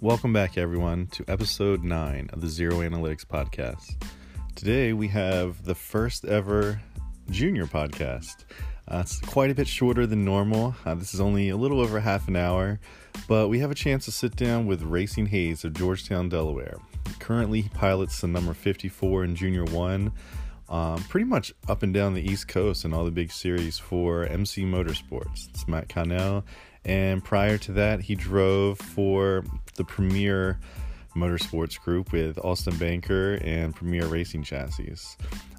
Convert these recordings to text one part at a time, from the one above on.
Welcome back, everyone, to episode 9 of the Zero Analytics Podcast. Today we have the first ever junior podcast. Uh, it's quite a bit shorter than normal. Uh, this is only a little over half an hour, but we have a chance to sit down with Racing Hayes of Georgetown, Delaware. Currently, he pilots the number 54 in Junior 1, um, pretty much up and down the East Coast in all the big series for MC Motorsports. It's Matt Connell and prior to that, he drove for the Premier Motorsports Group with Austin Banker and Premier Racing Chassis.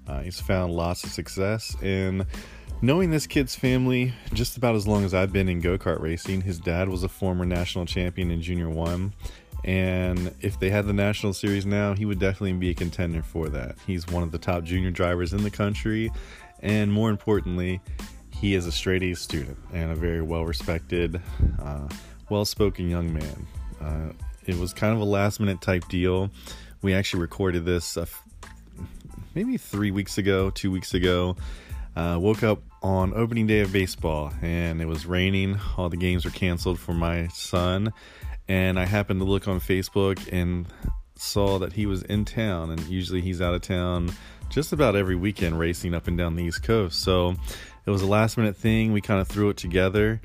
Uh, he's found lots of success in knowing this kid's family just about as long as I've been in go kart racing. His dad was a former national champion in Junior 1. And if they had the national series now, he would definitely be a contender for that. He's one of the top junior drivers in the country. And more importantly, he is a straight A student and a very well respected, uh, well spoken young man. Uh, it was kind of a last minute type deal. We actually recorded this uh, maybe three weeks ago, two weeks ago. Uh, woke up on opening day of baseball and it was raining. All the games were canceled for my son. And I happened to look on Facebook and saw that he was in town. And usually he's out of town just about every weekend racing up and down the East Coast. So it was a last minute thing. We kind of threw it together.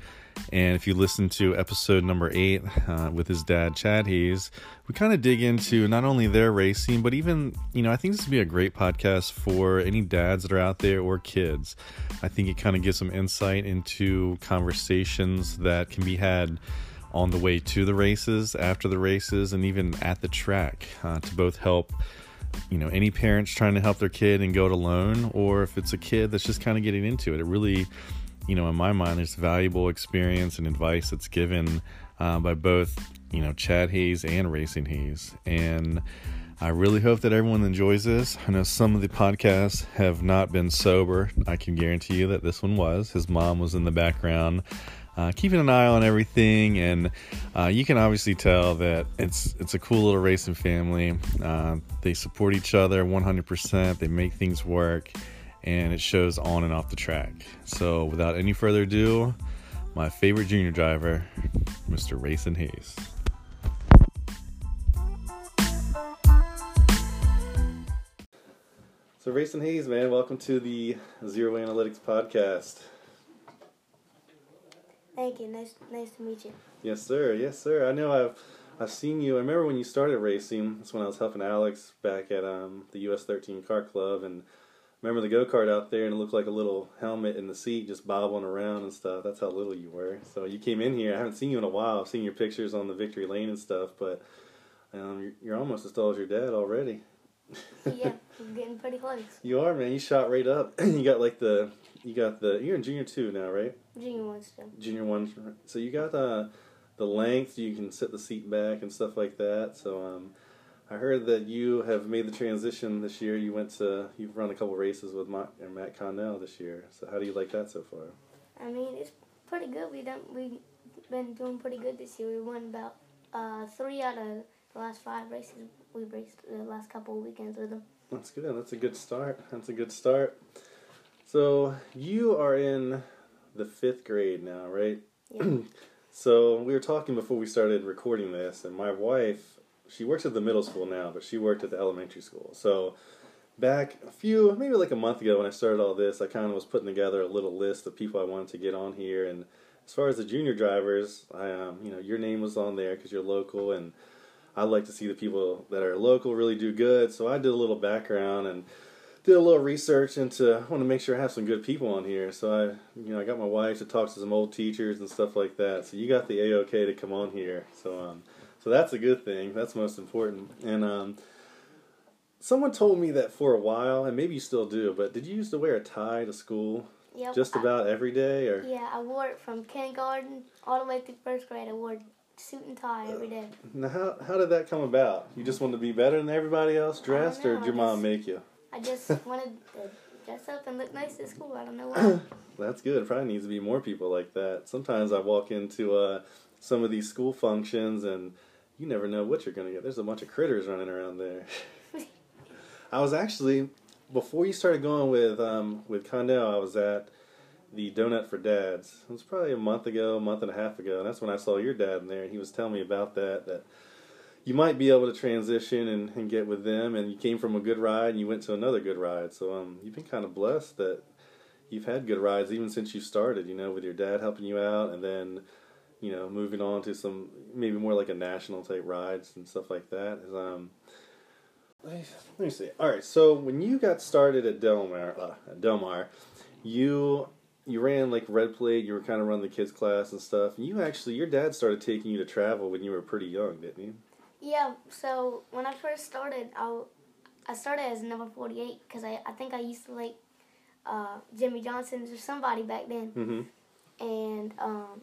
And if you listen to episode number eight uh, with his dad, Chad Hayes, we kind of dig into not only their racing, but even, you know, I think this would be a great podcast for any dads that are out there or kids. I think it kind of gives some insight into conversations that can be had on the way to the races, after the races, and even at the track uh, to both help you know any parents trying to help their kid and go it alone or if it's a kid that's just kind of getting into it it really you know in my mind there's valuable experience and advice that's given uh, by both you know chad hayes and racing hayes. And i really hope that everyone enjoys this. I know some of the podcasts have not been sober. I can guarantee you that this one was. His mom was in the background uh, keeping an eye on everything, and uh, you can obviously tell that it's it's a cool little racing family. Uh, they support each other 100%. They make things work, and it shows on and off the track. So, without any further ado, my favorite junior driver, Mr. Racing Hayes. So, Racing Hayes, man, welcome to the Zero Analytics podcast. Thank you. Nice, nice to meet you. Yes, sir. Yes, sir. I know I've I've seen you. I remember when you started racing. That's when I was helping Alex back at um, the US 13 Kart Club, and remember the go kart out there, and it looked like a little helmet in the seat, just bobbling around and stuff. That's how little you were. So you came in here. I haven't seen you in a while. I've seen your pictures on the Victory Lane and stuff, but um, you're, you're almost as tall as your dad already. yeah, I'm getting pretty close. You are, man. You shot right up. you got like the you got the you're in junior two now, right? Junior one still. Junior one. So you got uh, the length. You can sit the seat back and stuff like that. So um, I heard that you have made the transition this year. You went to you've run a couple races with Matt, Matt Connell this year. So how do you like that so far? I mean, it's pretty good. We done we been doing pretty good this year. We won about uh, three out of the last five races we raced the last couple of weekends with them. That's good. That's a good start. That's a good start. So you are in the fifth grade now, right? Yeah. so we were talking before we started recording this, and my wife, she works at the middle school now, but she worked at the elementary school. So back a few, maybe like a month ago when I started all this, I kind of was putting together a little list of people I wanted to get on here. And as far as the junior drivers, I, um, you know, your name was on there because you're local, and I like to see the people that are local really do good. So I did a little background and did a little research into I want to make sure I have some good people on here. So I you know I got my wife to talk to some old teachers and stuff like that. So you got the AOK to come on here. So um so that's a good thing. That's most important. And um someone told me that for a while and maybe you still do, but did you used to wear a tie to school? Yep. Just about every day or Yeah, I wore it from kindergarten all the way through first grade. I wore suit and tie every day. Now how how did that come about? You just wanted to be better than everybody else dressed know, or did your mom make you? I just wanted to dress up and look nice at school. I don't know why. That's good. Probably needs to be more people like that. Sometimes I walk into uh, some of these school functions and you never know what you're going to get. There's a bunch of critters running around there. I was actually before you started going with um, with Connell, I was at the Donut for Dads. It was probably a month ago, a month and a half ago, and that's when I saw your dad in there, and he was telling me about that. That you might be able to transition and, and get with them. And you came from a good ride and you went to another good ride. So um, you've been kind of blessed that you've had good rides even since you started. You know, with your dad helping you out, and then you know moving on to some maybe more like a national type rides and stuff like that. Is um. Let me see. All right, so when you got started at Delmar, uh, at Del you you ran like red plate. You were kind of running the kids class and stuff. And you actually, your dad started taking you to travel when you were pretty young, didn't he? Yeah. So when I first started, I I started as number forty eight because I I think I used to like uh, Jimmie Johnson's or somebody back then, Mm-hmm. and um,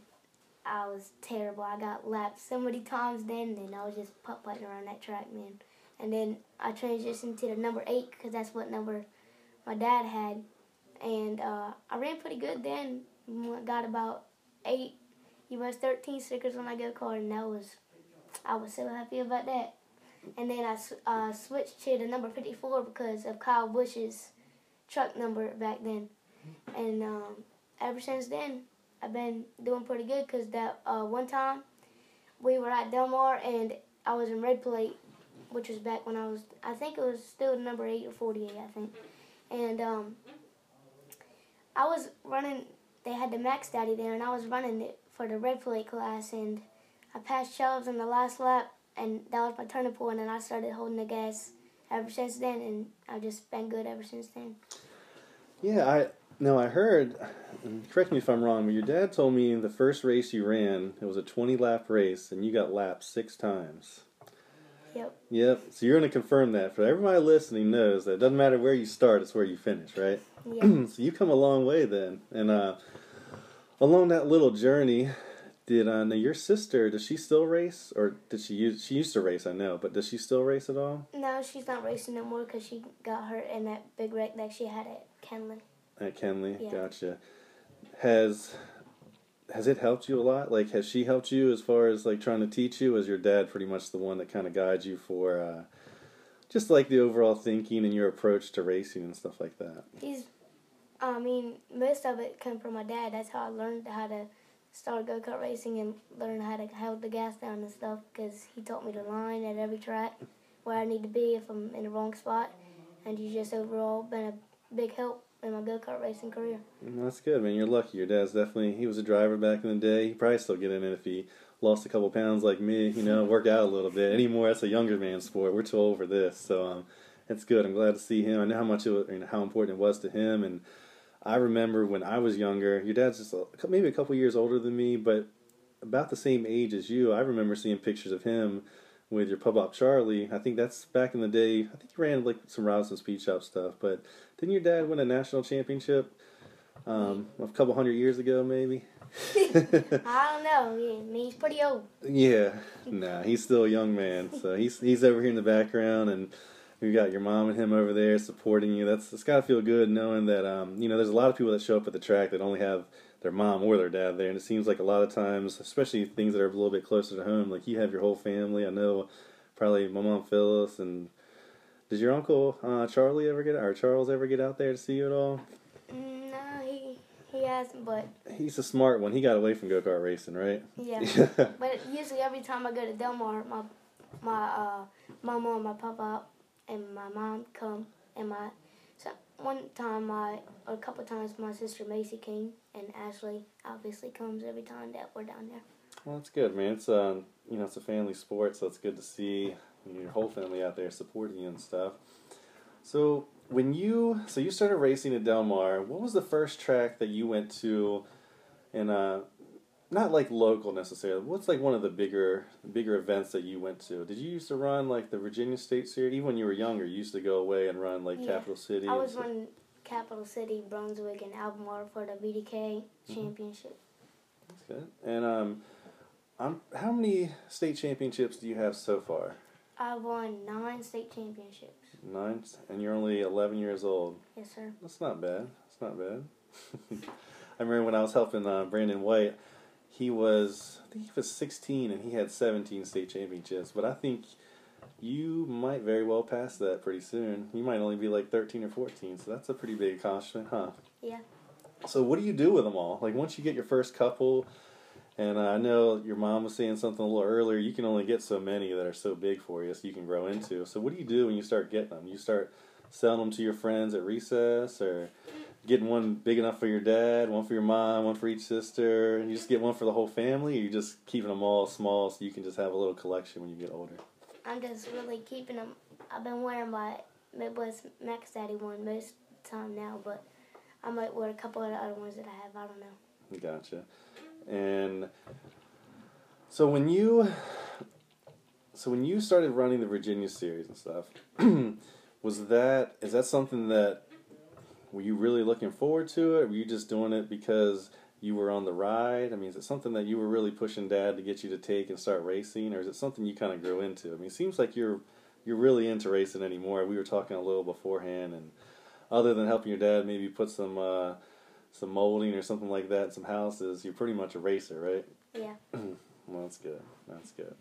I was terrible. I got lapped so many times then, and I was just putt putting around that track, man. And then I transitioned to the number eight because that's what number my dad had, and uh, I ran pretty good then. Got about eight, US thirteen stickers on my go kart, and that was I was so happy about that. And then I uh, switched to the number fifty four because of Kyle Busch's truck number back then, and um, ever since then I've been doing pretty good because that uh, one time we were at Delmar and I was in red plate, which was back when I was I think it was still number eight or forty eight I think, and um, I was running. They had the Max Daddy there, and I was running it for the red plate class, and I passed Shelves in the last lap, and that was my turning point, and I started holding the gas ever since then, and I've just been good ever since then. Yeah, I no, I heard. Correct me if I'm wrong, but your dad told me the first race you ran, it was a 20 lap race, and you got lapped six times. Yep. Yep. So you're going to confirm that for everybody listening knows that it doesn't matter where you start; it's where you finish, right? Yeah. so you come a long way then, and uh, along that little journey, did uh, now your sister? Does she still race, or did she use? She used to race, I know, but does she still race at all? no, she's not racing no more because she got hurt in that big wreck that she had at Kenley. At Kenley, Yeah. gotcha. Has has it helped you a lot? Like, has she helped you as far as like trying to teach you? Is your dad pretty much the one that kind of guides you for uh, just like the overall thinking and your approach to racing and stuff like that? He's, I mean, most of it come from my dad. That's how I learned how to start go kart racing and learn how to hold the gas down and stuff. Because he taught me the line at every track where I need to be if I'm in the wrong spot, and he's just overall been a big help in my go kart racing career. Mm, That's good, man. You're lucky. Your dad's definitely he was a driver back in the day. He probably still get in it if he lost a couple pounds like me. You know, work out a little bit. Anymore, that's a younger man's sport. We're too old for this, so um, it's good. I'm glad to see him. I know how much it was, know, how important it was to him. And I remember when I was younger. Your dad's just a, maybe a couple years older than me, but about the same age as you. I remember seeing pictures of him with your pub up Charlie. I think that's back in the day. I think you ran like some routes and speed shop stuff, but didn't your dad win a national championship um, a couple hundred years ago, maybe? I don't know. Yeah, I mean, he's pretty old. yeah, nah, he's still a young man, so he's he's over here in the background, and we got your mom and him over there supporting you. That's it's got to feel good knowing that um, you know there's a lot of people that show up at the track that only have their mom or their dad there, and it seems like a lot of times, especially things that are a little bit closer to home, like you have your whole family. I know probably my mom Phyllis and. Did your uncle uh, Charlie ever get or Charles ever get out there to see you at all? No, he he hasn't, but He's a smart one. He got away from go kart racing, right? yeah. But usually every time I go to Delmar, my my uh mama and my papa and my mom come and my so one time my a couple times my sister Macy came and Ashley obviously comes every time that we're down there. Well, that's good, man. It's um, you know, it's a family sport, so it's good to see your whole family out there supporting you and stuff. So when you so you started racing at Delmar, what was the first track that you went to? And uh, not like local necessarily. What's like one of the bigger bigger events that you went to? Did you used to run like the Virginia State Series? Even when you were younger, you used to go away and run like Yeah. Capital City. I was running Capital City, Brunswick, and Albemarle for the BDK championship. That's good. And um, I'm, how many state championships do you have so far? I won nine state championships. Nine, and you're only 11 years old. Yes, sir. That's not bad. That's not bad. I remember when I was helping uh, Brandon White, he was, I think he was 16 and he had 17 state championships. But I think you might very well pass that pretty soon. You might only be like 13 or 14, so that's a pretty big accomplishment, huh? Yeah. So what do you do with them all? Like once you get your first couple, And I know your mom was saying something a little earlier. You can only get so many that are so big for you, so you can grow into. So what do you do when you start getting them? You start selling them to your friends at recess, or getting one big enough for your dad, one for your mom, one for each sister, and you just get one for the whole family, or you just keeping them all small so you can just have a little collection when you get older? I'm just really keeping them. I've been wearing my Midwest Max Daddy one most of the time now, but I might wear a couple of the other ones that I have. I don't know. Gotcha. And so when you so when you started running the Virginia series and stuff, was that is that something that were you really looking forward to it? Were you just doing it because you were on the ride? I mean, is it something that you were really pushing dad to get you to take and start racing, or is it something you kind of grew into? I mean, it seems like you're you're really into racing anymore. We were talking a little beforehand, and other than helping your dad maybe put some uh, some molding or something like that in some houses, you're pretty much a racer, right? Yeah. well, that's good. That's good.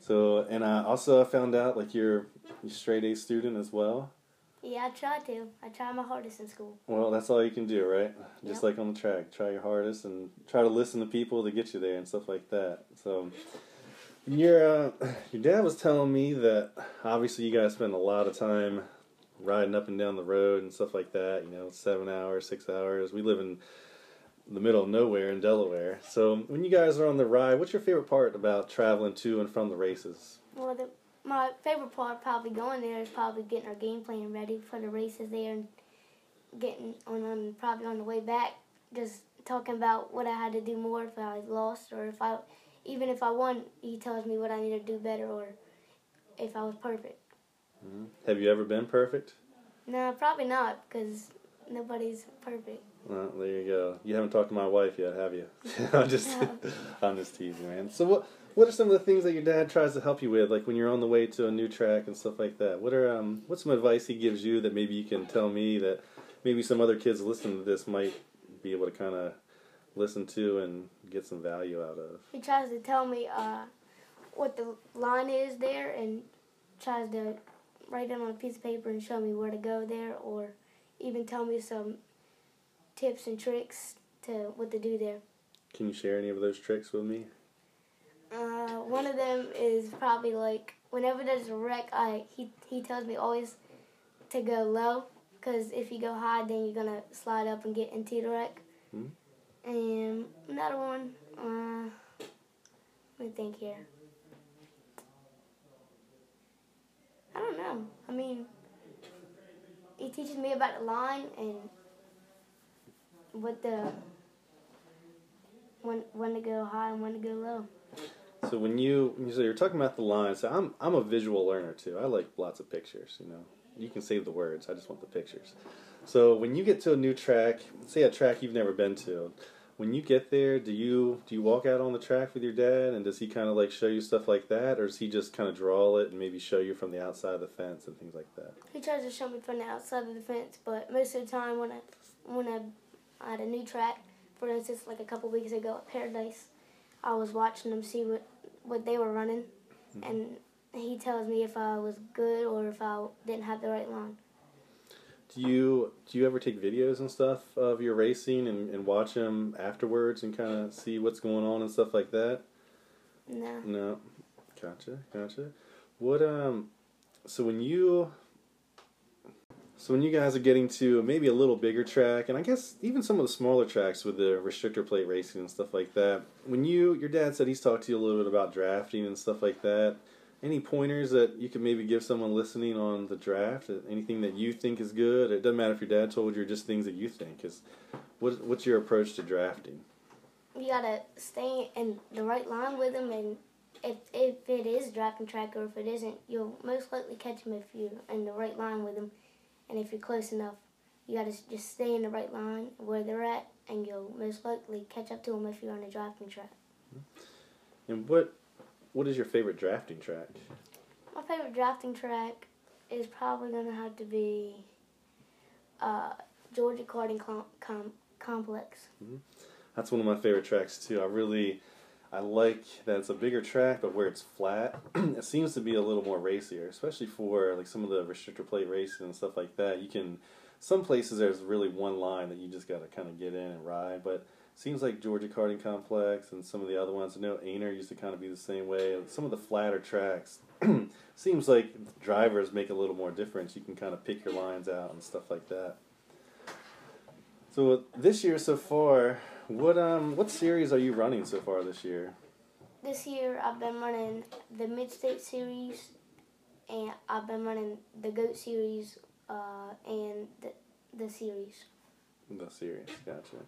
So, and I also found out like you're you straight A student as well. Yeah, I try to. I try my hardest in school. Well, that's all you can do, right? Just Yep. like on the track, try your hardest and try to listen to people to get you there and stuff like that. So, your uh, your dad was telling me that obviously you guys spend a lot of time riding up and down the road and stuff like that. You know, seven hours, six hours. We live in the middle of nowhere in Delaware. So, when you guys are on the ride, what's your favorite part about traveling to and from the races? Well, the, my favorite part probably going there is probably getting our game plan ready for the races there and getting on, on probably on the way back, just talking about what I had to do more if I lost or if I, even if I won, he tells me what I need to do better or if I was perfect. Mhm. Have you ever been perfect? No, probably not because nobody's perfect. Well, there you go. You haven't talked to my wife yet, have you? I'm just, I'm just teasing, man. So what, what are some of the things that your dad tries to help you with, like when you're on the way to a new track and stuff like that? What are, um, what's some advice he gives you that maybe you can tell me that maybe some other kids listening to this might be able to kind of listen to and get some value out of? He tries to tell me uh, what the line is there and tries to write it on a piece of paper and show me where to go there or even tell me some tips and tricks to what to do there. Can you share any of those tricks with me? Uh, one of them is probably like whenever there's a wreck, I he he tells me always to go low because if you go high, then you're gonna slide up and get into the wreck. Hmm. And another one, uh, let me think here. I don't know. I mean, he teaches me about the line and what the when when to go high and when to go low. So when you say you're talking about the lines, so I'm I'm a visual learner too. I like lots of pictures. You know, you can save the words. I just want the pictures. So when you get to a new track, say a track you've never been to, when you get there, do you do you walk out on the track with your dad, and does he kind of like show you stuff like that, or does he just kind of draw it and maybe show you from the outside of the fence and things like that? He tries to show me from the outside of the fence, but most of the time when I when I at a new track, for instance, like a couple weeks ago at Paradise, I was watching them see what what they were running, and he tells me if I was good or if I didn't have the right line. Do you do you ever take videos and stuff of your racing and, and watch them afterwards and kind of see what's going on and stuff like that? No, No, gotcha, gotcha. What um, so when you, so when you guys are getting to maybe a little bigger track, and I guess even some of the smaller tracks with the restrictor plate racing and stuff like that. When you, your dad said he's talked to you a little bit about drafting and stuff like that. Any pointers that you could maybe give someone listening on the draft? Uh, anything that you think is good? It doesn't matter if your dad told you, or just things that you think. Is what, what's your approach to drafting? you gotta stay in the right line with them, and if if it is drafting track or if it isn't, you'll most likely catch him if you're in the right line with him, and if you're close enough, you gotta just stay in the right line where they're at, and you'll most likely catch up to them if you're on a drafting track. And what what is your favorite drafting track? My favorite drafting track is probably gonna have to be uh, Georgia Karting com- com- Complex. That's one of my favorite tracks too. I really, I like that it's a bigger track, but where it's flat, it seems to be a little more racier, especially for like some of the restrictor plate racing and stuff like that. You can some places there's really one line that you just got to kind of get in and ride, but seems like Georgia Karting Complex and some of the other ones. I know Aner used to kind of be the same way. Some of the flatter tracks seems like drivers make a little more difference. You can kind of pick your lines out and stuff like that. So this year so far, what um what series are you running so far this year? This year I've been running the Mid State Series, and I've been running the Goat Series, uh, and the the series. The series, gotcha.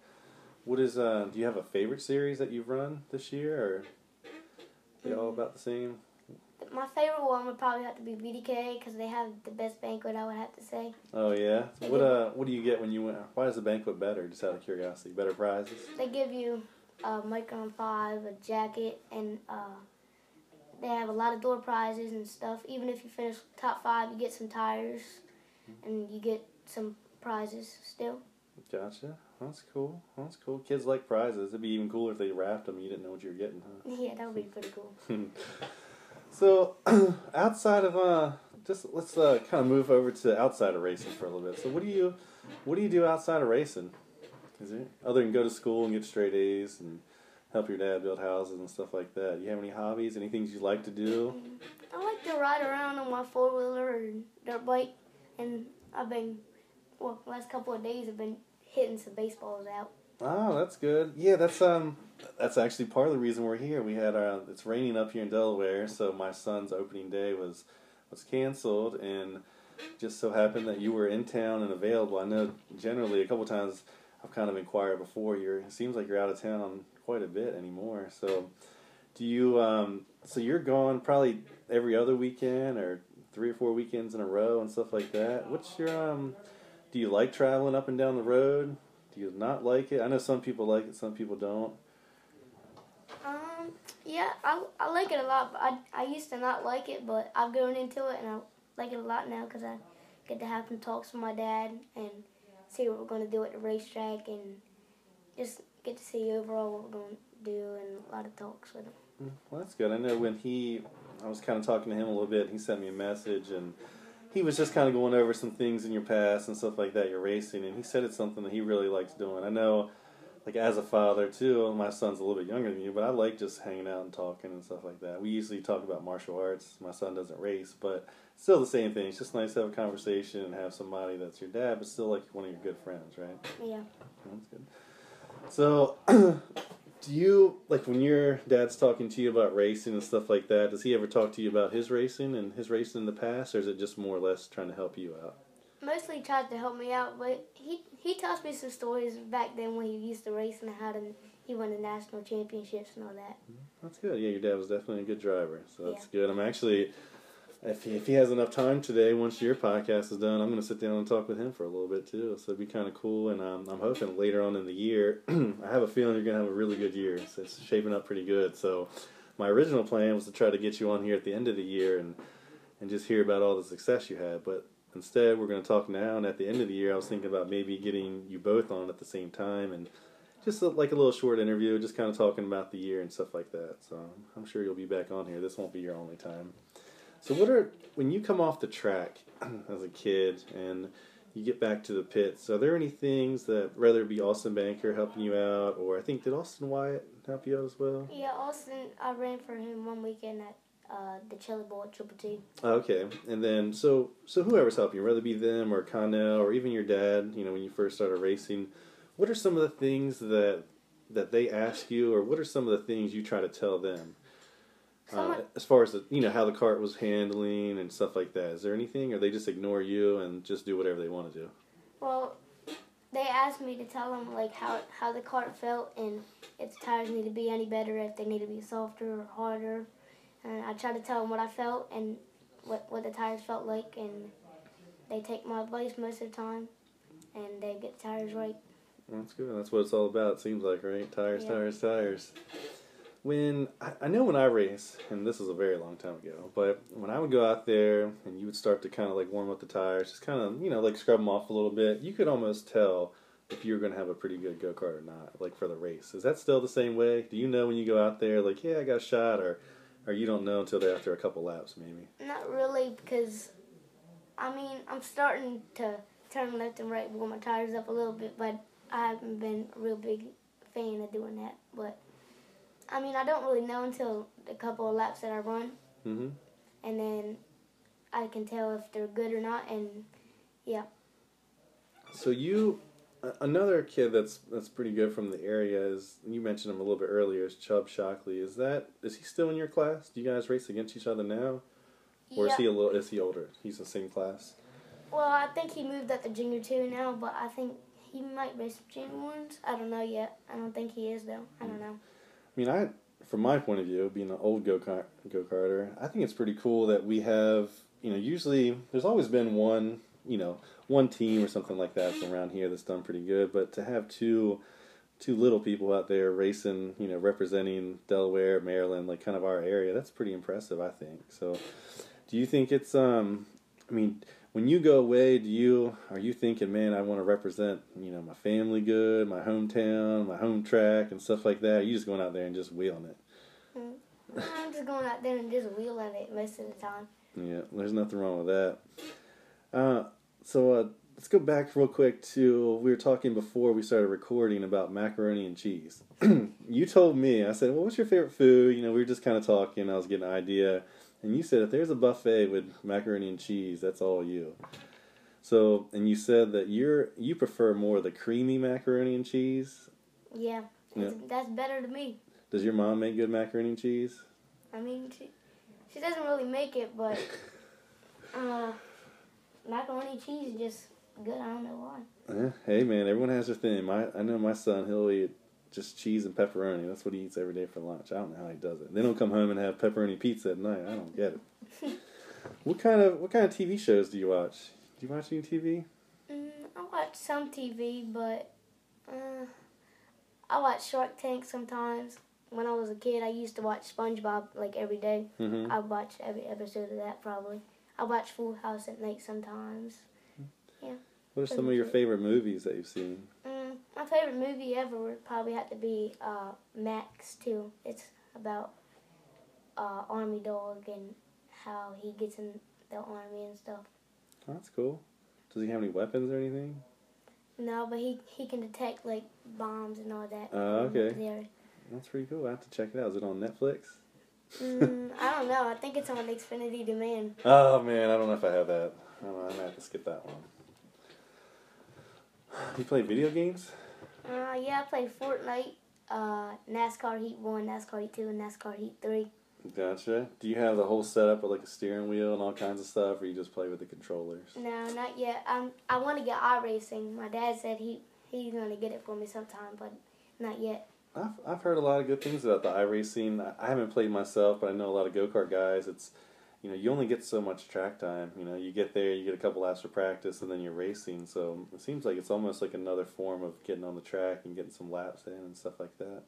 What is uh? Do you have a favorite series that you've run this year, or they all about the same? My favorite one would probably have to be BDK because they have the best banquet. I would have to say. Oh yeah. So what uh? What do you get when you win? Why is the banquet better? Just out of curiosity, better prizes. They give you a MyChron Five, a jacket, and uh, they have a lot of door prizes and stuff. Even if you finish top five, you get some tires, and you get some prizes still. Gotcha. That's cool. That's cool. Kids like prizes. It'd be even cooler if they wrapped them. You didn't know what you were getting, huh? Yeah, that would be pretty cool. so, outside of uh, just let's uh, kind of move over to outside of racing for a little bit. So, what do you, what do you do outside of racing? Is it other than go to school and get straight A's and help your dad build houses and stuff like that? You have any hobbies? Any things you like to do? I like to ride around on my four wheeler and dirt bike, and I've been well last couple of days I've been hitting some baseballs out. Oh, that's good. Yeah, that's um, that's actually part of the reason we're here. We had uh, it's raining up here in Delaware, so my son's opening day was was canceled, and just so happened that you were in town and available. I know generally a couple times I've kind of inquired before. You're it seems like you're out of town quite a bit anymore. So, do you um, so you're gone probably every other weekend or three or four weekends in a row and stuff like that. What's your um do you like traveling up and down the road? Do you not like it? I know some people like it, some people don't. Yeah, I, I like it a lot. I, I used to not like it, but I've grown into it, and I like it a lot now because I get to have some talks with my dad and see what we're going to do at the racetrack and just get to see overall what we're going to do and a lot of talks with him. Mm, well, that's good. I know when he, I was kind of talking to him a little bit. He sent me a message and he was just kind of going over some things in your past and stuff like that. You're racing, and he said it's something that he really likes doing. I know, like as a father too, my son's a little bit younger than you, but I like just hanging out and talking and stuff like that. We usually talk about martial arts. My son doesn't race, but still the same thing. It's just nice to have a conversation and have somebody that's your dad, but still like one of your good friends, right? Yeah. That's good. So, do you like when your dad's talking to you about racing and stuff like that? Does he ever talk to you about his racing and his racing in the past, or is it just more or less trying to help you out? Mostly tried to help me out, but he he tells me some stories back then when he used to race and how to, he won the national championships and all that. That's good. Yeah, your dad was definitely a good driver, so that's yeah. good. I'm actually if he, if he has enough time today, once your podcast is done, I'm going to sit down and talk with him for a little bit too. So it'd be kind of cool. And um, I'm hoping later on in the year, I have a feeling you're going to have a really good year. So it's shaping up pretty good. So my original plan was to try to get you on here at the end of the year and and just hear about all the success you had. But instead, we're going to talk now. And at the end of the year, I was thinking about maybe getting you both on at the same time and just a, like a little short interview, just kind of talking about the year and stuff like that. So I'm sure you'll be back on here. This won't be your only time. So what are when you come off the track as a kid and you get back to the pits? Are there any things that it be Austin Banker helping you out, or I think did Austin Wyatt help you out as well? Yeah, Austin. I ran for him one weekend at uh, the Chili Bowl at Triple T. Okay, and then so so whoever's helping you, whether it be them or Connell or even your dad, you know, when you first started racing, what are some of the things that that they ask you, or what are some of the things you try to tell them? Uh, as far as the, you know how the cart was handling and stuff like that, is there anything, or they just ignore you and just do whatever they want to do? Well, they asked me to tell them like how how the cart felt and if the tires need to be any better, if they need to be softer or harder, and I try to tell them what I felt and what what the tires felt like, and they take my advice most of the time, and they get the tires right. That's good. That's what it's all about. It seems like right. Tires, yeah. tires, tires when I, I know when I race, and this was a very long time ago, but when I would go out there and you would start to kind of like warm up the tires, just kind of you know like scrub them off a little bit, you could almost tell if you were going to have a pretty good go kart or not, like for the race. Is that still the same way? Do you know when you go out there, like yeah, I got shot, or or you don't know until after a couple laps, maybe? Not really, because I mean I'm starting to turn left and right, blow my tires up a little bit, but I haven't been a real big fan of doing that. But I mean, I don't really know until a couple of laps that I run, Mm-hmm. and then I can tell if they're good or not. And yeah, So you, another kid that's that's pretty good from the area is you mentioned him a little bit earlier is Chubb Shockley. Is that is he still in your class? Do you guys race against each other now, or yeah. is he a little is he older? He's the same class. Well, I think he moved up to junior two now, but I think he might race junior ones. I don't know yet. I don't think he is though. I don't hmm. know. I mean, I from my point of view, being an old go kart go karter, I think it's pretty cool that we have. You know, usually there's always been one. You know, one team or something like that from around here that's done pretty good, but to have two. Two little people out there racing, you know, representing Delaware, Maryland, like kind of our area. That's pretty impressive, I think. So, do you think it's um? I mean, when you go away, do you are you thinking, man, I want to represent, you know, my family good, my hometown, my home track, and stuff like that? Or are you just going out there and just wheeling it? I'm just going out there and just wheeling it most of the time. Yeah, there's nothing wrong with that. Uh, so uh, let's go back real quick to we were talking before we started recording about macaroni and cheese. you told me, I said, "Well, what's your favorite food?" You know, we were just kind of talking. I was getting an idea, and you said, "If there's a buffet with macaroni and cheese, that's all you." So, and you said that you're you prefer more the creamy macaroni and cheese. Yeah, that's, that's better to me. Does your mom make good macaroni and cheese? I mean, she she doesn't really make it, but uh, macaroni cheese is just good. I don't know why. Eh, hey man, everyone has their thing. My I know my son, he'll eat just cheese and pepperoni. That's what he eats every day for lunch. I don't know how he does it. They don't come home and have pepperoni pizza at night. I don't get it. what kind of what kind of TV shows do you watch? Do you watch any TV? Mm, I watch some TV, but uh, I watch Shark Tank sometimes. When I was a kid, I used to watch SpongeBob like every day. Mm-hmm. I watched every episode of that probably. I watch Full House at night sometimes. Yeah. What are some of your favorite movies that you've seen? Mm, my favorite movie ever would probably have to be uh, Max too. It's about uh, Army Dog and how he gets in the army and stuff. Oh, that's cool. Does he have any weapons or anything? No, but he he can detect like bombs and all that. Oh, okay. There. That's pretty cool. I have to check it out. Is it on Netflix? Mm, I don't know. I think it's on Xfinity Demand. Oh man, I don't know if I have that. I don't know. I might have to skip that one. You play video games? Uh, yeah, I play Fortnite, uh, NASCAR Heat One, NASCAR Heat Two, and NASCAR Heat Three. Gotcha. Do you have the whole setup with like a steering wheel and all kinds of stuff, or you just play with the controllers? No, not yet. Um, I want to get iRacing. My dad said he he's gonna get it for me sometime, but not yet. I've I've heard a lot of good things about the iRacing. I- I haven't played myself, but I know a lot of go kart guys. It's you know you only get so much track time. You know you get there, you get a couple laps of practice, and then you're racing. So it seems like it's almost like another form of getting on the track and getting some laps in and stuff like that.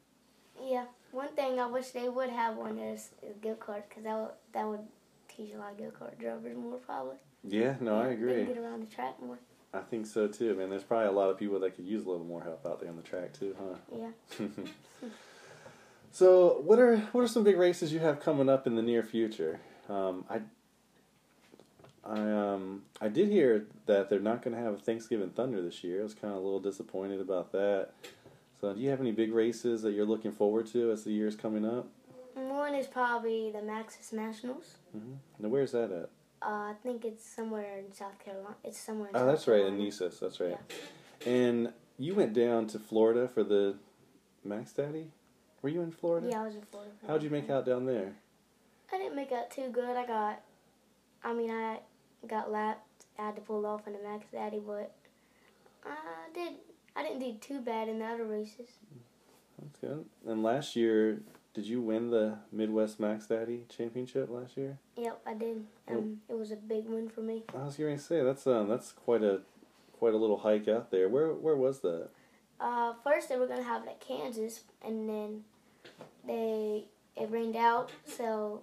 Yeah, one thing I wish they would have on there is, is go kart, cause that would that would teach a lot of go kart drivers more probably. Yeah, no, I agree. get around the track more. I think so too, man. There's probably a lot of people that could use a little more help out there on the track too, huh? Yeah. so, what are what are some big races you have coming up in the near future? Um, I I um I did hear that they're not going to have Thanksgiving Thunder this year. I was kind of a little disappointed about that. So, do you have any big races that you're looking forward to as the year's coming up? One is probably the Maxxis Nationals. Mm-hmm. Now, where's that at? Uh, I think it's somewhere in South Carolina. It's somewhere. In Oh, South that's right, in Carolina. That's right. Yeah. And you went down to Florida for the Max Daddy. Were you in Florida? Yeah, I was in Florida. How'd you make out down there? I didn't make out too good. I got, I mean, I got lapped. I had to pull off in the Max Daddy, but I did. I didn't do too bad in the other races. That's good. And last year, did you win the Midwest Max Daddy Championship last year? Yep, I did. Um, it was a big win for me. I was going to say that's um that's quite a quite a little hike out there. Where where was that? Uh, first they were gonna have it at Kansas, and then they it rained out, so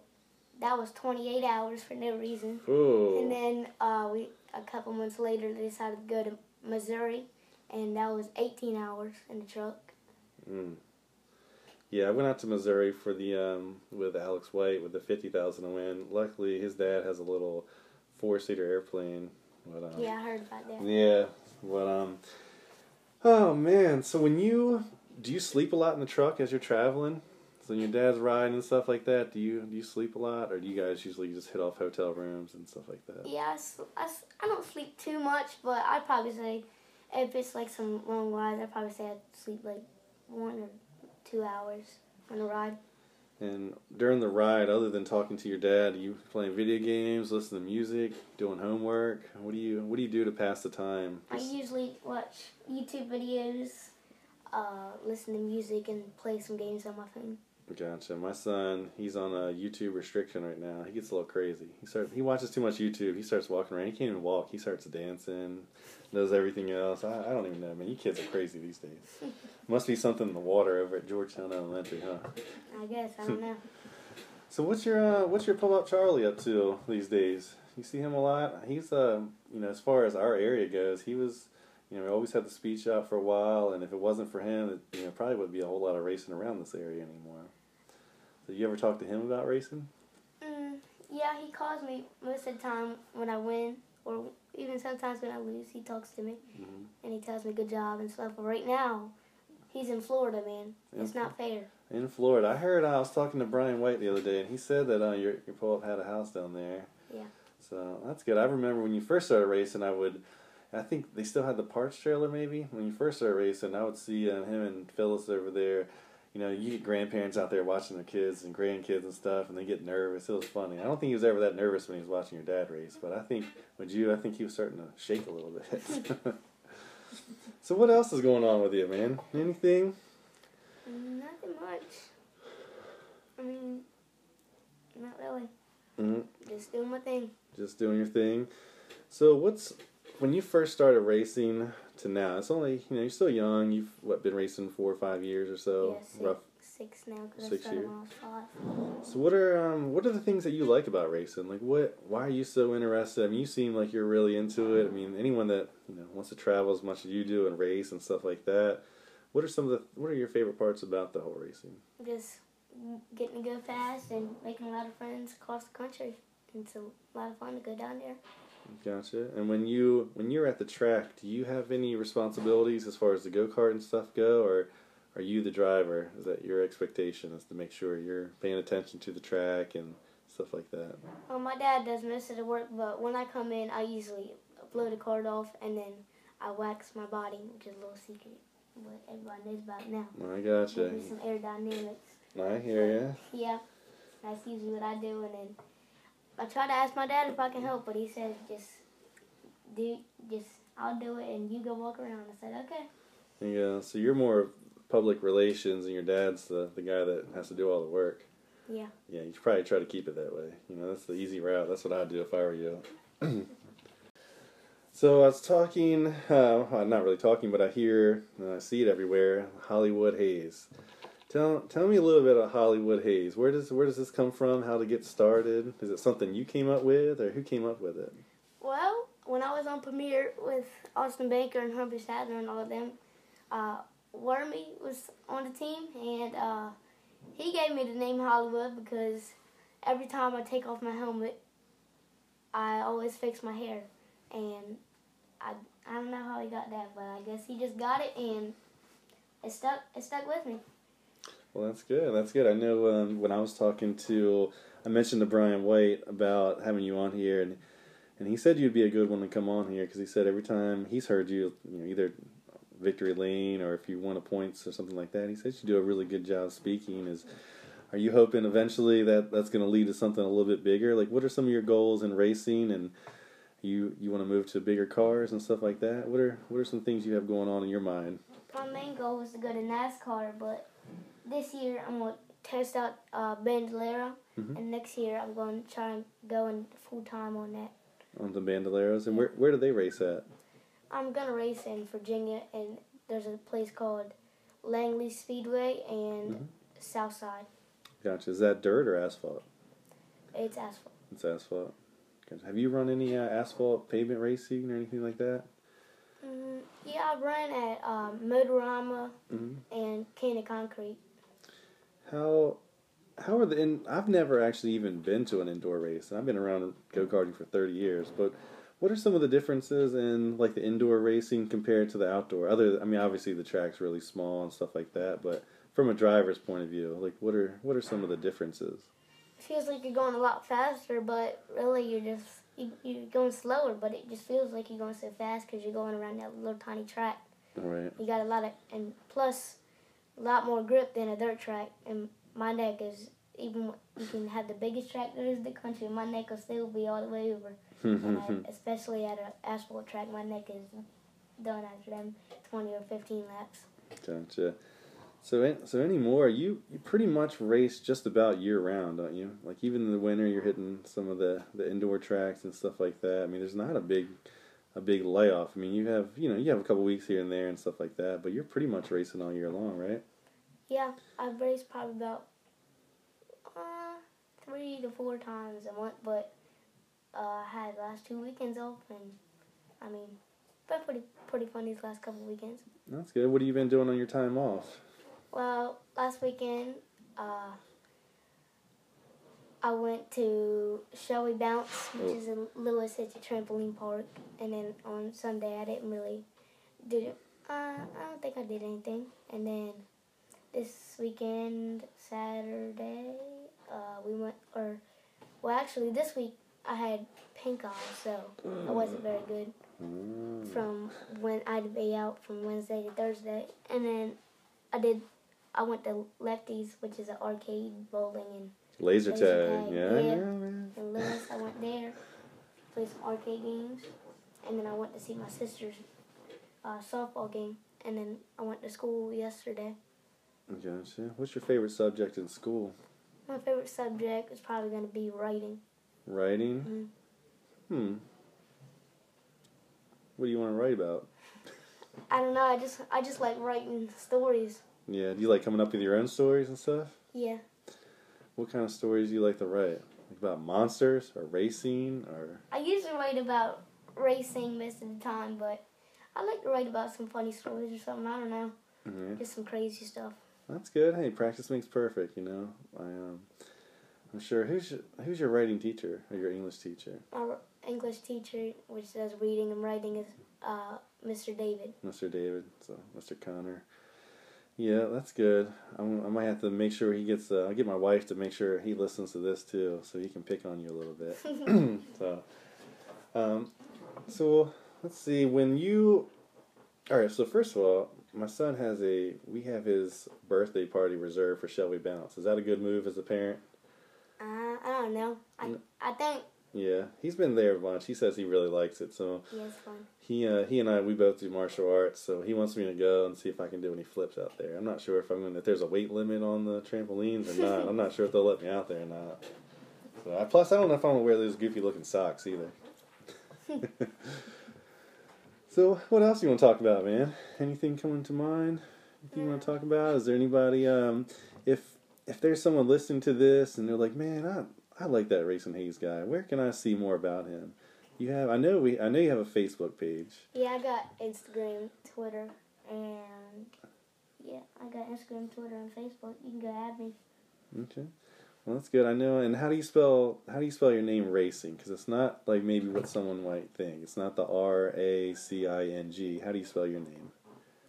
that was 28 hours for no reason. And Oh, then uh, we a couple months later they decided to go to Missouri, and that was 18 hours in the truck. mm. Yeah. I went out to Missouri for the um with Alex White with the fifty thousand win. Luckily, his dad has a little four seater airplane But, um, Yeah, I heard about that. Yeah, but um, oh man. So when you do you sleep a lot in the truck as you're traveling? So when your dad's riding and stuff like that, do you do you sleep a lot, or do you guys usually just hit off hotel rooms and stuff like that? Yeah, I I don't sleep too much, but I'd probably say if it's like some long rides, I'd probably say I'd sleep like one or two hours on a ride. And during the ride, other than talking to your dad, are you playing video games, listening to music, doing homework? What do you What do you do to pass the time? I usually watch YouTube videos, uh, listen to music, and play some games on my phone. Gotcha. My son, he's on a YouTube restriction right now. He gets a little crazy. He starts. He watches too much YouTube. He starts walking around. He can't even walk. He starts dancing, does everything else. I, I don't even know, man. You kids are crazy these days. Must be something in the water over at Georgetown Elementary, huh? I guess I don't know. So what's your uh, what's your pull up Charlie up to these days? You see him a lot. He's uh, you know, as far as our area goes, he was. You know, we always had the speed shop for a while, and if it wasn't for him, it you know probably would be a whole lot of racing around this area anymore. So you ever talk to him about racing? Mm, yeah, he calls me most of the time when I win, or even sometimes when I lose. He talks to me Mhm. and he tells me good job and stuff. But right now, he's in Florida, man. It's not fair. In Florida, I heard I was talking to Brian White the other day, and he said that uh, your your pull-up had a house down there. Yeah. So that's good. I remember when you first started racing, I would. I think they still had the parts trailer. Maybe when you first started racing, I would see uh, him and Phyllis over there. You know, you get grandparents out there watching their kids and grandkids and stuff, and they get nervous. It was funny. I don't think he was ever that nervous when he was watching your dad race, but I think with you, I think he was starting to shake a little bit. so what else is going on with you, man? Anything? Nothing much. I mean, not really. hmm Just doing my thing. just doing your thing. So what's when you first started racing to now? It's only you know you're still young. You've what been racing four or five years or so, yeah, six, rough. six now Six started years. when I was five. So what are um what are the things that you like about racing? Like what why are you so interested? I mean, you seem like you're really into it. I mean, anyone that you know wants to travel as much as you do and race and stuff like that. What are some of the what are your favorite parts about the whole racing? Just getting to go fast and making a lot of friends across the country. It's a lot of fun to go down there. Gotcha. And when you when you're at the track, do you have any responsibilities as far as the go kart and stuff go, or are you the driver? Is that your expectation? Is to make sure you're paying attention to the track and stuff like that? Well, my dad does most of the work, but when I come in, I usually blow the card off and then I wax my body, which is a little secret, what everybody knows about now. I gotcha. Me some aerodynamics. I hear ya. Yeah, that's usually what I do, and then I tried to ask my dad if I can help, but he said just do, just I'll do it, and you go walk around. I said okay. Yeah. So you're more public relations, and your dad's the the guy that has to do all the work. Yeah. Yeah, you should probably try to keep it that way. You know, that's the easy route. That's what I'd do if I were you. so I was talking, uh, well, not really talking, but I hear, uh, I see it everywhere. Hollywood Hayes. Tell tell me a little bit of Hollywood Hayes. Where does where does this come from? How to get started? Is it something you came up with, or who came up with it? Well, when I was on Premier with Austin Baker and Herbert Sadler and all of them, uh, Wormy was on the team, and uh, he gave me the name Hollywood because every time I take off my helmet, I always fix my hair, and I I don't know how he got that, but I guess he just got it, and it stuck it stuck with me. Well, that's good. That's good. I know um, when I was talking to, I mentioned to Brian White about having you on here, and and he said you'd be a good one to come on here because he said every time he's heard you, you know, either victory lane or if you won a points or something like that, he says you do a really good job speaking. Is are you hoping eventually that that's going to lead to something a little bit bigger? Like, what are some of your goals in racing and you you want to move to bigger cars and stuff like that? What are what are some things you have going on in your mind? My main goal was to go to NASCAR, but this year I'm going to test out uh, Bandolero, Mhm. and next year I'm going to try and go in full time on that. On the Bandoleros, and where where do they race at? I'm going to race in Virginia, and there's a place called Langley Speedway and Mhm. Southside. Gotcha. Is that dirt or asphalt? It's asphalt. It's asphalt. Gotcha. Have you run any uh, asphalt pavement racing or anything like that? Mm, yeah, I've run at um, Motorama hmm and Candy Concrete. How how are the? And I've never actually even been to an indoor race. and I've been around go karting for thirty years. But what are some of the differences in like the indoor racing compared to the outdoor? Other, I mean, obviously the track's really small and stuff like that, but from a driver's point of view, like what are what are some of the differences? It feels like you're going a lot faster, but really you're just you, you're going slower. But it just feels like you're going so fast because you're going around that little tiny track. Right. You got a lot of and plus a lot more grip than a dirt track. And my neck is even you can have the biggest track there is in the country. My neck will still be all the way over. Mm-hmm. I, especially at an asphalt track, my neck is done after them 20 or 15 laps. Gotcha. So, so anymore, you you pretty much race just about year round, don't you? Like even in the winter, you're hitting some of the the indoor tracks and stuff like that. I mean, there's not a big a big layoff. I mean, you have you know you have a couple weeks here and there and stuff like that, but you're pretty much racing all year long, right? Yeah, I've raced probably about uh, three to four times a month, but uh, I had last two weekends off, and I mean, been pretty pretty fun these last couple weekends. That's good. What have you been doing on your time off? Well, last weekend, uh, I went to Shelby Bounce, which Oh. is in Lewes. It's a trampoline park. And then on Sunday, I didn't really do it. Uh, I don't think I did anything. And then this weekend, Saturday, uh, we went, or, well, actually, this week I had pink eye, so I wasn't very good Mm. from when I had to be out from Wednesday to Thursday, and then I did. I went to Lefty's, which is an arcade bowling and Laser Laser tag, tag, yeah, yeah. man. in Lewes. I went there, played some arcade games, and then I went to see my sister's uh, softball game, and then I went to school yesterday. Gotcha. What's your favorite subject in school? My favorite subject is probably going to be writing. Writing. Hmm. What do you want to write about? I don't know. I just I just like writing stories. Yeah. Do you like coming up with your own stories and stuff? Yeah. What kind of stories do you like to write? Like about monsters or racing or? I usually write about racing most of the time, but I like to write about some funny stories or something. I don't know, Yeah. just some crazy stuff. That's good. Hey, practice makes perfect. You know. I um. I'm sure. Who's your, who's your writing teacher or your English teacher? Our English teacher, which does reading and writing, is uh, Mr. David. Mr. David. So Mr. Connor. Yeah, that's good. I'm, I might have to make sure he gets. Uh, I'll get my wife to make sure he listens to this too, so he can pick on you a little bit. so, um, so let's see. When you, all right. So first of all, my son has a. We have his birthday party reserved for Shelby Bounce. Is that a good move as a parent? Uh, I don't know. I. I think Yeah, he's been there a bunch. He says he really likes it. So yeah, it's fun. He uh, he and I we both do martial arts. So he wants me to go and see if I can do any flips out there. I'm not sure if I'm to if there's a weight limit on the trampolines or not. I'm not sure if they'll let me out there or not. So I, plus I don't know if I'm gonna wear those goofy looking socks either. so what else you want to talk about, man? Anything coming to mind? Anything you want to talk about? Is there anybody um if if there's someone listening to this and they're like, man, I I like that Racyn Hayes guy. Where can I see more about him? You have I know we I know you have a Facebook page. Yeah, I got Instagram, Twitter, and yeah, I got Instagram, Twitter, and Facebook. You can go add me. Okay. Well, that's good. I know. And how do you spell how do you spell your name Racyn? Because it's not like maybe what someone might think. It's not the R A C I N G. How do you spell your name?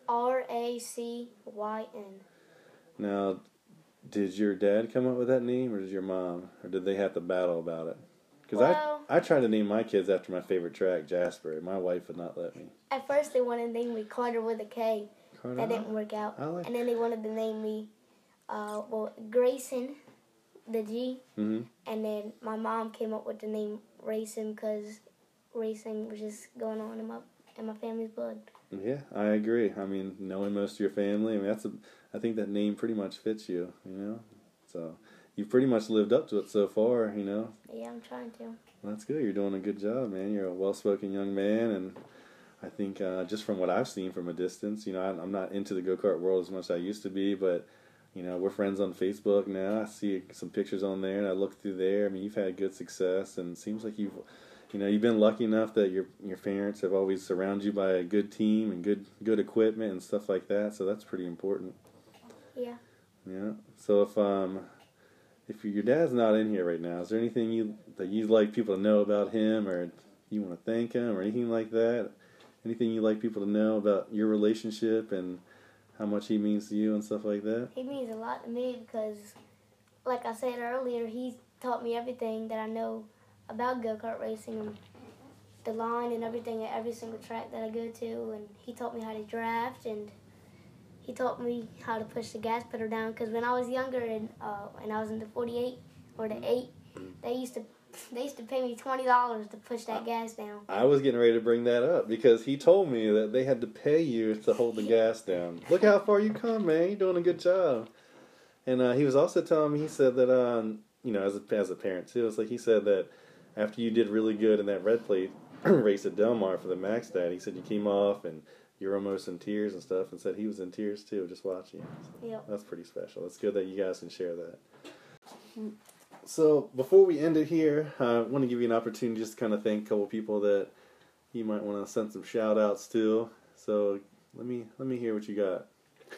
R A C Y N. Now, did your dad come up with that name, or did your mom, or did they have to battle about it? Because Well- I I tried to name my kids after my favorite track, Jasper. and My wife would not let me. At first, they wanted to name me Carter with a K. That didn't work out. Like- And then they wanted to name me, uh, well, Grayson, the G. hmm And then my mom came up with the name Racyn because racing was just going on in my in my family's blood. Yeah, I agree. I mean, knowing most of your family, I mean, that's a. I think that name pretty much fits you. You know, so you've pretty much lived up to it so far. You know, Yeah, I'm trying to. Well, that's good. You're doing a good job, man. You're a well-spoken young man, and I think uh, just from what I've seen from a distance, you know, I'm not into the go-kart world as much as I used to be, but you know, we're friends on Facebook now. I see some pictures on there, and I look through there. I mean, you've had good success, and it seems like you've, you know, you've been lucky enough that your your parents have always surrounded you by a good team and good good equipment and stuff like that. So that's pretty important. Yeah. Yeah. So if um if your dad's not in here right now, is there anything you that you'd like people to know about him, or you want to thank him or anything like that? Anything you'd like people to know about your relationship and how much he means to you and stuff like that? He means a lot to me because, like I said earlier, he's taught me everything that I know about go kart racing and the line and everything at every single track that I go to. And he taught me how to draft and he taught me how to push the gas pedal down because when I was younger and uh, and I was in the 48 or the 8, they used to they used to pay me twenty dollars to push that gas down. I was getting ready to bring that up because he told me that they had to pay you to hold the gas down. Look how far you come, man. You're doing a good job. And uh, he was also telling me, he said that, um, you know, as a, as a parent too, it's like he said that after you did really good in that red plate race at Delmar for the Max Dad, he said you came off and you're almost in tears and stuff, and said he was in tears too, just watching. So yep. That's pretty special. It's good that you guys can share that. So before we end it here, I want to give you an opportunity just to kind of thank a couple people that you might want to send some shout outs to. So let me let me hear what you got.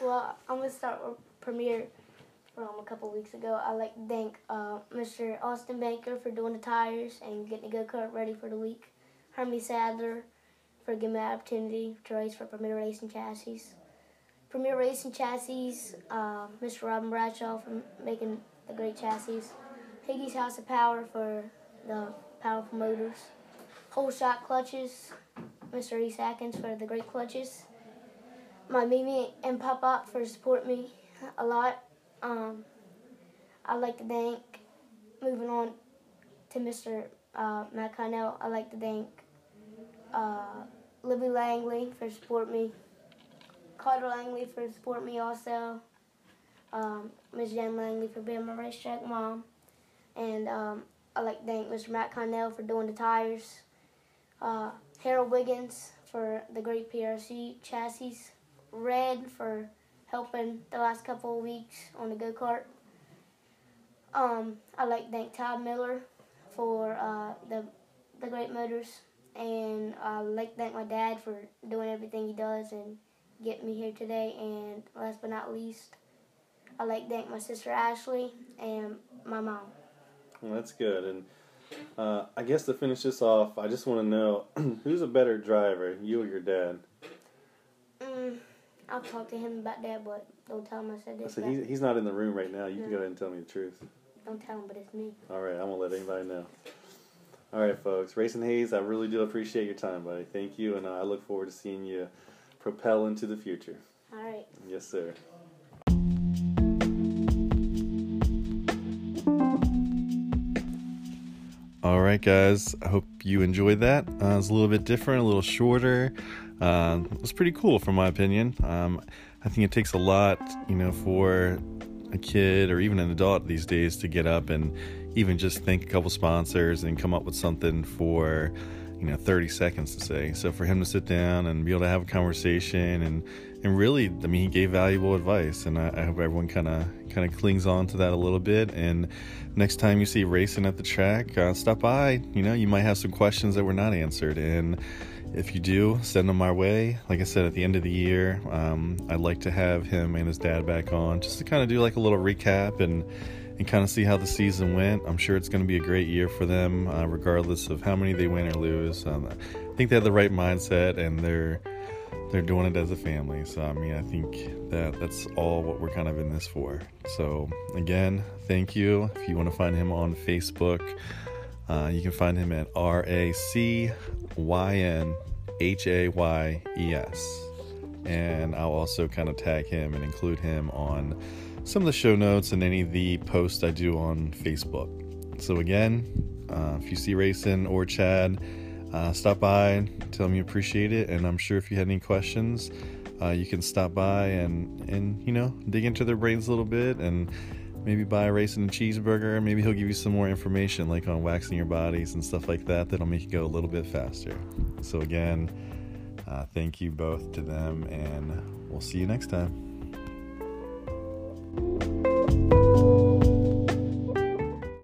Well, I'm gonna start with Premier from a couple weeks ago. I like to thank uh, Mr. Austin Banker for doing the tires and getting the go kart ready for the week. Hermie Sadler for giving me the opportunity to race for Premier Racing Chassis. Premier Racing Chassis, uh, Mr. Robin Bradshaw for making the great chassis. Higgy's House of Power for the powerful motors. Whole shot clutches, Mr. Reese Atkins for the great clutches. My Mimi and Pop Up for support me a lot. Um, I'd like to thank, moving on to Mr. Uh, Matt Connell, I'd like to thank uh, Libby Langley for support me. Carter Langley for support me also. Um, Miss Jen Langley for being my racetrack mom. And um, I'd like to thank Mr. Matt Connell for doing the tires. Uh, Harold Wiggins for the great PRC chassis. Red for helping the last couple of weeks on the go kart. Um, I'd like to thank Todd Miller for uh, the the great motors, and I'd like to thank my dad for doing everything he does and getting me here today. And last but not least, I'd like to thank my sister Ashley and my mom. Well, that's good. And uh, I guess to finish this off, I just want to know who's a better driver, you or your dad? Mm, I'll talk to him about that, but don't tell him I said this. So he's, he's not in the room right now. You can go ahead and tell me the truth. Don't tell him, but it's me. All right, I won't let anybody know. All right, folks. Racyn Hayes, I really do appreciate your time, buddy. Thank you, and uh, I look forward to seeing you propel into the future. All right. Yes, sir. All right, guys. I hope you enjoyed that. Uh, it's a little bit different, a little shorter. Uh, it was pretty cool, from my opinion. Um, I think it takes a lot, you know, for a kid or even an adult these days to get up and even just thank a couple sponsors and come up with something for you know 30 seconds to say. So for him to sit down and be able to have a conversation and and really i mean he gave valuable advice and i, I hope everyone kind of kind of clings on to that a little bit. And next time you see Racyn at the track uh, stop by. You know you might have some questions that were not answered. And if you do send them our way. Like i said at the end of the year um, i'd like to have him and his dad back on just to kind of do like a little recap and and kind of see how the season went. I'm sure it's going to be a great year for them, uh, regardless of how many they win or lose. Um, I think they have the right mindset, and they're they're doing it as a family. So I mean, I think that that's all what we're kind of in this for. So again, thank you. If you want to find him on Facebook, uh, you can find him at R A C Y N H A Y E S, and I'll also kind of tag him and include him on some of the show notes and any of the posts I do on Facebook. So, again, uh, if you see Racyn or Chad, uh, stop by, tell them you appreciate it, and I'm sure if you had any questions, uh, you can stop by and, and, you know, dig into their brains a little bit and maybe buy a Racyn and cheeseburger. Maybe he'll give you some more information, like on waxing your bodies and stuff like that, that'll make you go a little bit faster. So, again, uh, thank you both to them, and we'll see you next time. Thank you.